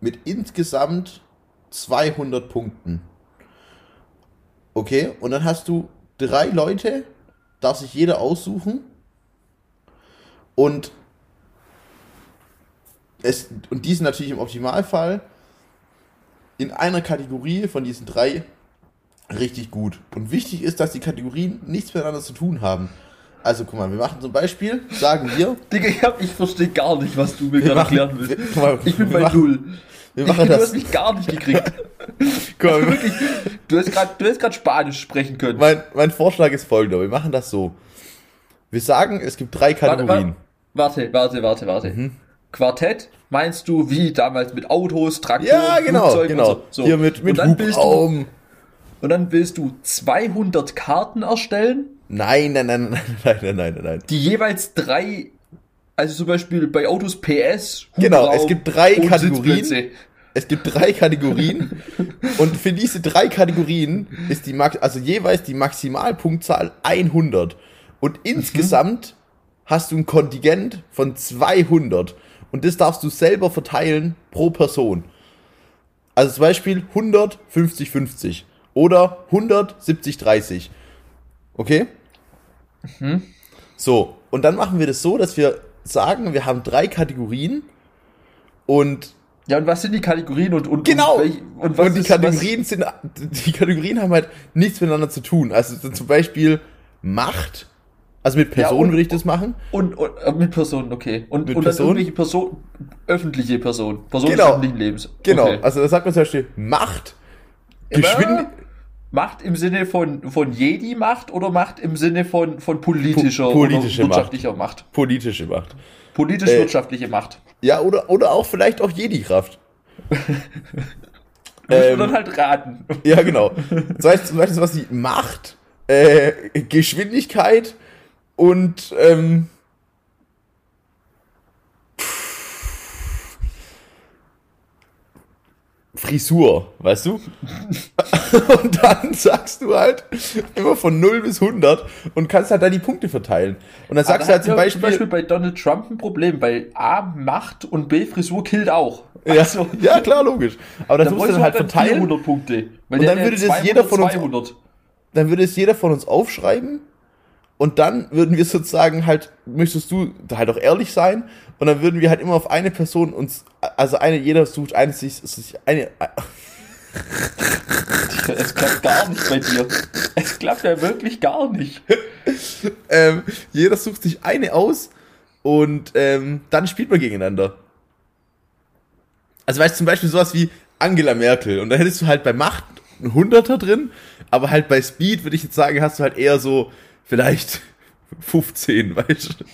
mit insgesamt 200 Punkten. Okay, und dann hast du drei Leute, darf sich jeder aussuchen. Und es, und die sind natürlich im Optimalfall in einer Kategorie von diesen drei richtig gut. Und wichtig ist, dass die Kategorien nichts miteinander zu tun haben. Also guck mal, wir machen zum Beispiel, sagen wir. (laughs) Digga, ich, hab, ich verstehe gar nicht, was du mir gerade erklären willst. wir- mal, ich bin bei machen- Null. Wir Ich, machen du das. hast mich gar nicht gekriegt. (laughs) Guck mal, wir- Wirklich, du hast gerade du Spanisch sprechen können. mein, mein Vorschlag ist folgender. Wir machen das so. Wir sagen, es gibt drei Warte, Kategorien. warte, warte, warte, warte. Mhm. Quartett meinst du wie damals mit Autos, Traktoren, Ja, genau, Flugzeugen genau. und so. so. Hier mit, mit und, dann willst du, Hubraum. und dann willst du 200 Karten erstellen, Nein, nein, nein, (laughs) nein, nein, nein, nein, nein. die jeweils drei, also zum Beispiel bei Autos PS, Genau, Hubraum es gibt drei Kategorien. Sitzplätze. Es gibt drei Kategorien (laughs) und für diese drei Kategorien ist die Max also jeweils die Maximalpunktzahl 100 und insgesamt hast du ein Kontingent von 200 und das darfst du selber verteilen pro Person. Also zum Beispiel 100 50 50 oder 100 70 30. Okay? So, und dann machen wir das so, dass wir sagen, wir haben drei Kategorien und Ja, und was sind die Kategorien und, und, Genau. und, und Und, was die ist, Kategorien sind, die Kategorien haben halt nichts miteinander zu tun. Also so zum Beispiel Macht. Also mit Ja, Personen und- würde ich das machen. was, und, und äh, mit Personen, okay. Und, Mit und Personen? dann irgendwelche Person, öffentliche Personen, Personen Genau. des öffentlichen Lebens. Genau. Okay. Also da sagt man zum Beispiel Macht, Aber Geschwind Macht im Sinne von, von Jedi-Macht oder Macht im Sinne von, von politischer Po- politische oder Macht. wirtschaftlicher Macht? politische Macht. Politisch-wirtschaftliche Macht. Ja, oder, oder auch vielleicht auch Jedi-Kraft. (laughs) Ähm, dann halt raten. Ja, genau. Das heißt zum Beispiel sowas wie Macht, äh, Geschwindigkeit und ähm, Frisur, weißt du? (laughs) und dann sagst du halt immer von 0 bis 100 und kannst halt da die Punkte verteilen. Und dann sagst du halt zum hat ja Beispiel, bei Donald Trump ein Problem, weil A, Macht und B, Frisur killt auch. ja, Also, ja klar, logisch. Aber das da musst du dann halt dann verteilen. 400 Punkte. Und dann würde das 200, jeder von uns- 200. dann würde es jeder von uns aufschreiben und dann würden wir sozusagen halt, möchtest du halt auch ehrlich sein und dann würden wir halt immer auf eine Person uns, also eine, jeder sucht eine sich, sich eine, (laughs) Es klappt gar nicht bei dir. Es klappt ja wirklich gar nicht. (laughs) ähm, jeder sucht sich eine aus und ähm, dann spielt man gegeneinander. Also weißt du zum Beispiel sowas wie Angela Merkel und da hättest du halt bei Macht einen Hunderter drin, aber halt bei Speed würde ich jetzt sagen, hast du halt eher so vielleicht (laughs) 15, weißt du?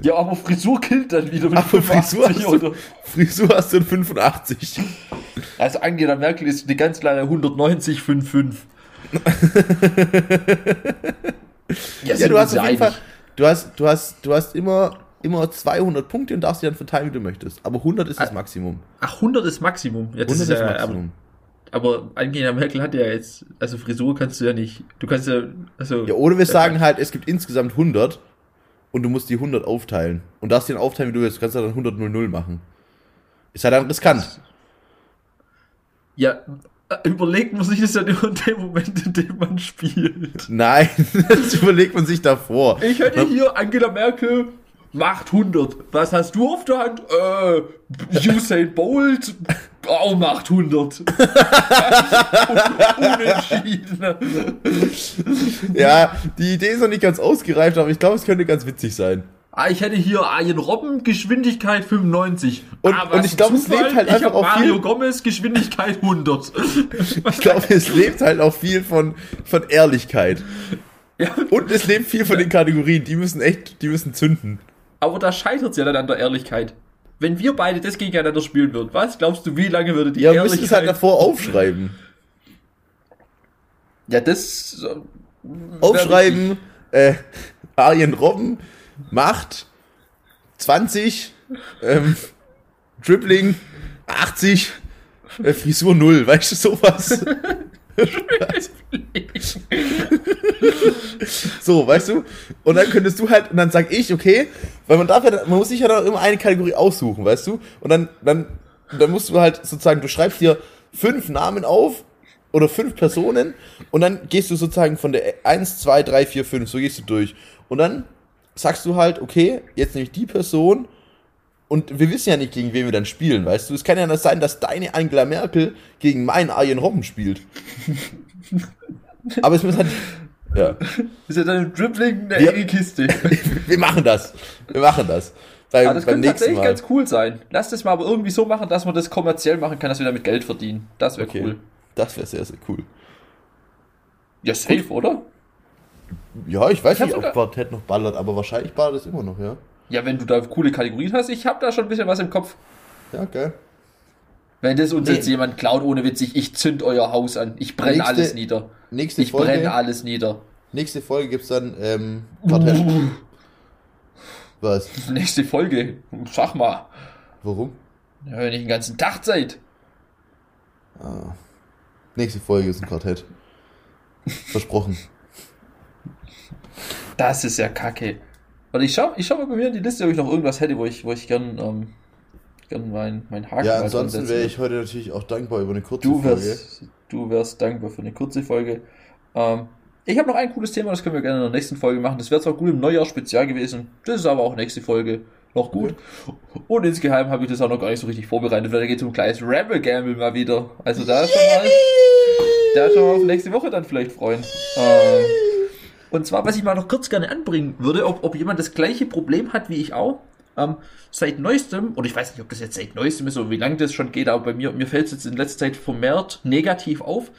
Ja, aber Frisur killt dann wieder mit Aber Frisur hast, 85 du. Frisur hast du in 85. Also Angela Merkel ist eine ganz klare 190,55. (laughs) ja, Ja, du hast auf jeden Fall, du hast, du hast, du hast immer, immer 200 Punkte und darfst die dann verteilen, wie du möchtest. Aber 100 ist das Ah, Maximum. Ach, 100 ist Maximum. Ja, 100 ist ja, Maximum. Aber, Angela Merkel hat ja jetzt, also Frisur kannst du ja nicht. Du kannst ja, also. Ja, oder wir sagen halt, es gibt insgesamt 100 und du musst die 100 aufteilen. Und darfst dann aufteilen, wie du willst. Du kannst ja dann 100 0 machen. Ist halt dann riskant. Ja, äh, überlegt man sich das dann immer in dem Moment, in dem man spielt. Nein, (laughs) das überlegt man sich davor. Ich hätte hier Angela Merkel macht 100. Was hast du auf der Hand? Äh, Usain Bolt auch macht 100. Unentschieden. Ja, die Idee ist noch nicht ganz ausgereift, aber ich glaube, es könnte ganz witzig sein. Ah, ich hätte hier Arjen Robben, Geschwindigkeit 95. Und- ah, und ich glaube, es lebt halt einfach auch Mario viel- Gomez, Geschwindigkeit 100. (laughs) Ich glaube, es lebt halt auch viel von, von Ehrlichkeit. ja, Und es lebt viel von den Kategorien. Die müssen echt, die müssen zünden. Aber da scheitert es ja dann an der Ehrlichkeit. Wenn wir beide das gegeneinander spielen würden, was glaubst du, wie lange würde die Ja, wir müssen es halt Ehrlichkeit... davor aufschreiben. (laughs) ja, das... äh, Aufschreiben, äh, Arjen Robben macht 20, ähm, Dribbling 80, äh, Frisur 0, weißt du, sowas. (laughs) (laughs) So, weißt du? Und dann könntest du halt, und dann sag ich, okay, weil man darf ja, man muss sich ja dann immer eine Kategorie aussuchen, weißt du? Und dann, dann, dann musst du halt sozusagen, du schreibst dir fünf Namen auf oder fünf Personen und dann gehst du sozusagen von der 1, 2, 3, 4, 5, so gehst du durch. Und dann sagst du halt, okay, jetzt nehme ich die Person und wir wissen ja nicht, gegen wen wir dann spielen, weißt du? Es kann ja nicht sein, dass deine Angela Merkel gegen meinen Arjen Robben spielt. Aber es muss halt, ja. Das ist ja dann ein Dribbling eine Ja. enge Kiste. (laughs) Wir machen das. Wir machen das. Beim, Aber das beim könnte tatsächlich Mal. ganz cool sein. Lass das mal aber irgendwie so machen, dass man das kommerziell machen kann, dass wir damit Geld verdienen. Das wäre Okay. cool. Das wäre sehr, sehr cool. Ja, safe, oder? Ja, ich weiß Ich nicht, ob Quartett noch ballert, aber wahrscheinlich ballert es immer noch, ja. Ja, wenn du da coole Kategorien hast, ich habe da schon ein bisschen was im Kopf. Ja, geil. Wenn das uns Nee. jetzt jemand klaut, ohne witzig, ich zünd euer Haus an. Ich brenne Nächste alles nieder. Nächste Ich brenne Folge, alles nieder. nächste Folge gibt's dann ähm, Quartett. Uh, Was? (laughs) nächste Folge. Sag mal. Warum? Ja, wenn ihr den ganzen Tag seid. Ah. Nächste Folge ist ein Quartett. Versprochen. Das ist ja kacke. Und ich schau, ich schau mal bei mir in die Liste, ob ich noch irgendwas hätte, wo ich, wo ich gern, ähm, gern mein, mein Haken Ja, ansonsten wäre ich heute natürlich auch dankbar über eine kurze Du Folge. wärst, du wärst dankbar für eine kurze Folge. Ähm, ich habe noch ein cooles Thema, das können wir gerne in der nächsten Folge machen. Das wäre zwar gut im Neujahr spezial gewesen, das ist aber auch nächste Folge noch gut. Und insgeheim habe ich das auch noch gar nicht so richtig vorbereitet, weil da geht es um ein kleines Rebel Gamble mal wieder. Also da schon mal, da schon mal auf nächste Woche dann vielleicht freuen. Ähm, und zwar, was ich mal noch kurz gerne anbringen würde, ob, ob jemand das gleiche Problem hat wie ich auch. Ähm, seit neuestem, und ich weiß nicht, ob das jetzt seit neuestem ist oder wie lange das schon geht, aber bei mir, mir fällt es jetzt in letzter Zeit vermehrt negativ auf.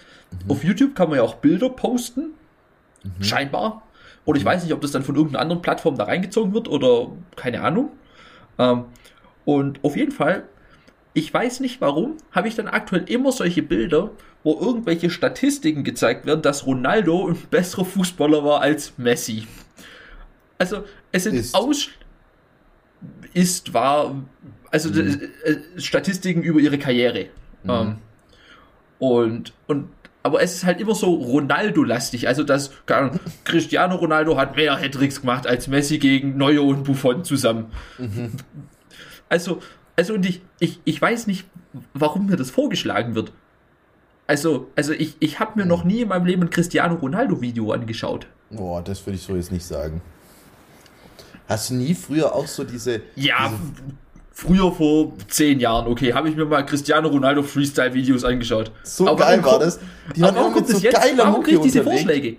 Auf YouTube kann man ja auch Bilder posten, scheinbar. Oder ich weiß nicht, ob das dann von irgendeiner anderen Plattform da reingezogen wird oder keine Ahnung. Ähm, und auf jeden Fall, ich weiß nicht warum, habe ich dann aktuell immer solche Bilder, wo irgendwelche Statistiken gezeigt werden, dass Ronaldo ein besserer Fußballer war als Messi. Also, es sind Ist. aus ist war also Mhm. äh, äh, Statistiken über ihre Karriere. Ähm, und und aber es ist halt immer so Ronaldo-lastig. Also, dass Ahnung, Cristiano Ronaldo hat mehr Hattricks gemacht als Messi gegen Neuer und Buffon zusammen. Also, also und ich, ich, ich weiß nicht, warum mir das vorgeschlagen wird. Also, also ich, ich habe mir noch nie in meinem Leben ein Cristiano Ronaldo-Video angeschaut. Boah, das würde ich so jetzt nicht sagen. Hast du nie früher auch so diese. Ja, früher vor zehn Jahren, okay, habe ich mir mal Cristiano Ronaldo Freestyle-Videos angeschaut. So Aber geil war das. Die waren immer mit so jetzt? geiler Warum Mucke kriege ich diese unterlegt. Vorschläge?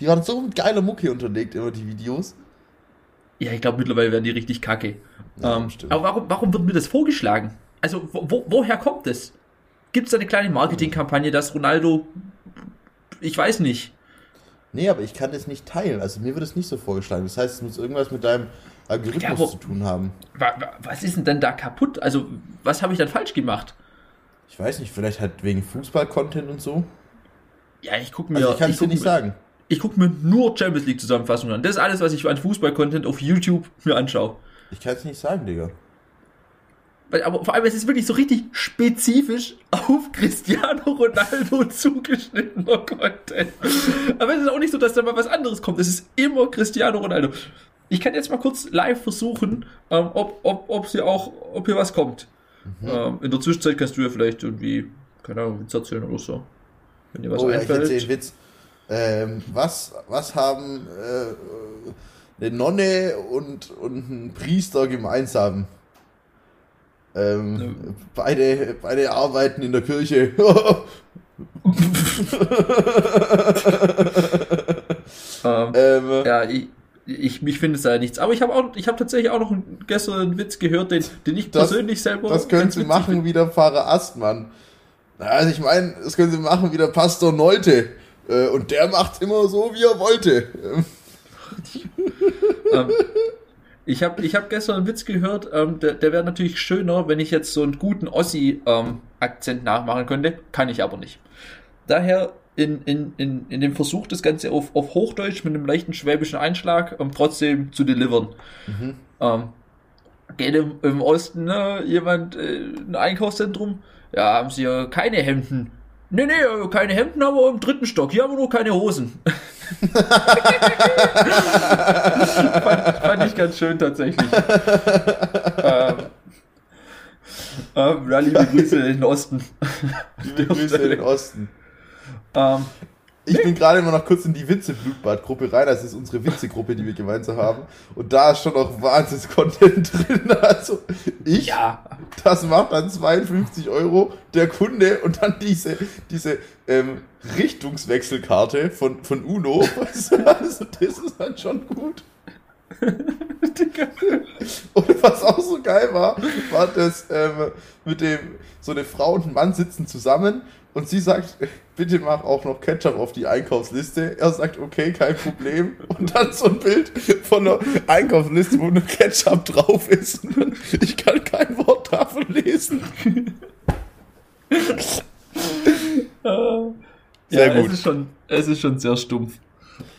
Die waren so mit geiler Mucke unterlegt, immer die Videos. Ja, ich glaube, mittlerweile werden die richtig kacke. Ja, ähm, aber warum, warum wird mir das vorgeschlagen? Also, wo, wo, woher kommt das? Gibt es da eine kleine Marketingkampagne, dass Ronaldo, ich weiß nicht, Nee, aber ich kann das nicht teilen. Also mir wird es nicht so vorgeschlagen. Das heißt, es muss irgendwas mit deinem Algorithmus Ja, wo- zu tun haben. wa, wa, was ist denn denn da kaputt? Also, was habe ich dann falsch gemacht? Ich weiß nicht, vielleicht halt wegen Fußball-Content und so. Ja, ich gucke mir, Also ich kann es dir nicht mir, sagen. Ich guck mir nur Champions League Zusammenfassungen an. Das ist alles, was ich an Fußball-Content auf YouTube mir anschaue. Ich kann es nicht sagen, Digga. Aber vor allem, es ist wirklich so richtig spezifisch auf Cristiano Ronaldo zugeschnittener Content. Aber es ist auch nicht so, dass da mal was anderes kommt. Es ist immer Cristiano Ronaldo. Ich kann jetzt mal kurz live versuchen, ähm, ob, ob, ob hier auch, ob hier was kommt. Ähm, in der Zwischenzeit kannst du ja vielleicht irgendwie, keine Ahnung, Witz erzählen oder so. Wenn dir was oh ja, ich einfällt. erzähle Witz. Ähm, was, was haben äh, eine Nonne und, und ein Priester gemeinsam? Ähm, Ne. beide, beide arbeiten in der Kirche. (laughs) ähm, ähm, Ja, ich, ich, ich finde es da nichts. Aber ich habe auch, ich habe tatsächlich auch noch gestern einen Witz gehört, den, den ich Das- persönlich selber. Das können sie machen wie der Pfarrer Astmann. Also ich meine, das können sie machen wie der Pastor Neute. Äh, Und der macht immer so, wie er wollte. Ähm, (laughs) ähm, ich habe ich hab gestern einen Witz gehört, ähm, der, der wäre natürlich schöner, wenn ich jetzt so einen guten Ossi-Akzent nachmachen könnte. Kann ich aber nicht. Daher in, in, in, in dem Versuch, das Ganze auf, auf Hochdeutsch mit einem leichten schwäbischen Einschlag ähm, trotzdem zu delivern. Ähm, geht im, im Osten ne, jemand äh, ein Einkaufszentrum? Ja, haben sie ja keine Hemden. Nee, nee, äh, keine Hemden haben wir im dritten Stock. Hier haben wir nur keine Hosen. (laughs) fand, fand ich ganz schön tatsächlich. ähm, ähm, ja, liebe Grüße in den Osten. Liebe Grüße in den Osten. Ähm, Ich bin gerade immer noch kurz in die Witze-Blutbad-Gruppe rein. Das ist unsere Witzegruppe, die wir gemeinsam haben. Und da ist schon noch Wahnsinns-Content (laughs) drin. Also ich, ja, das macht dann 52 Euro der Kunde und dann diese, diese ähm, Richtungswechselkarte von, von Uno. (laughs) Also das ist dann schon gut. (laughs) Und was auch so geil war, war das ähm, mit dem, so eine Frau und ein Mann sitzen zusammen und sie sagt, bitte mach auch noch Ketchup auf die Einkaufsliste. Er sagt, okay, kein Problem. Und dann so ein Bild von einer Einkaufsliste, wo nur Ketchup drauf ist. (laughs) Ich kann kein Wort davon lesen. (laughs) Sehr ja, gut. Es ist, schon, es ist schon sehr stumpf.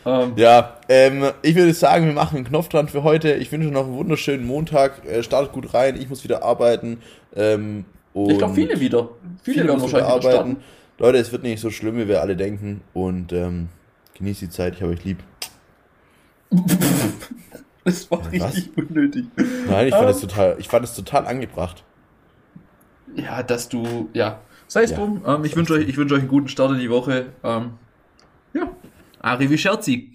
Ähm, Ja, ähm, ich würde sagen, wir machen einen Knopf dran für heute. Ich wünsche noch einen wunderschönen Montag. Äh, startet gut rein. Ich muss wieder arbeiten. Ähm, ich glaube, und viele wieder. Viele, viele werden wahrscheinlich arbeiten. Leute, es wird nicht so schlimm, wie wir alle denken. Und ähm, genießt die Zeit. Ich habe euch lieb. (laughs) Das war Was? richtig unnötig. Nein, ich fand Ähm. es total, ich fand es total angebracht. Ja, dass du, ja. Sei es Ja. drum. Ähm, ich wünsche euch, ich wünsche euch einen guten Start in die Woche. Ähm, ja. Arrivi Scherzi.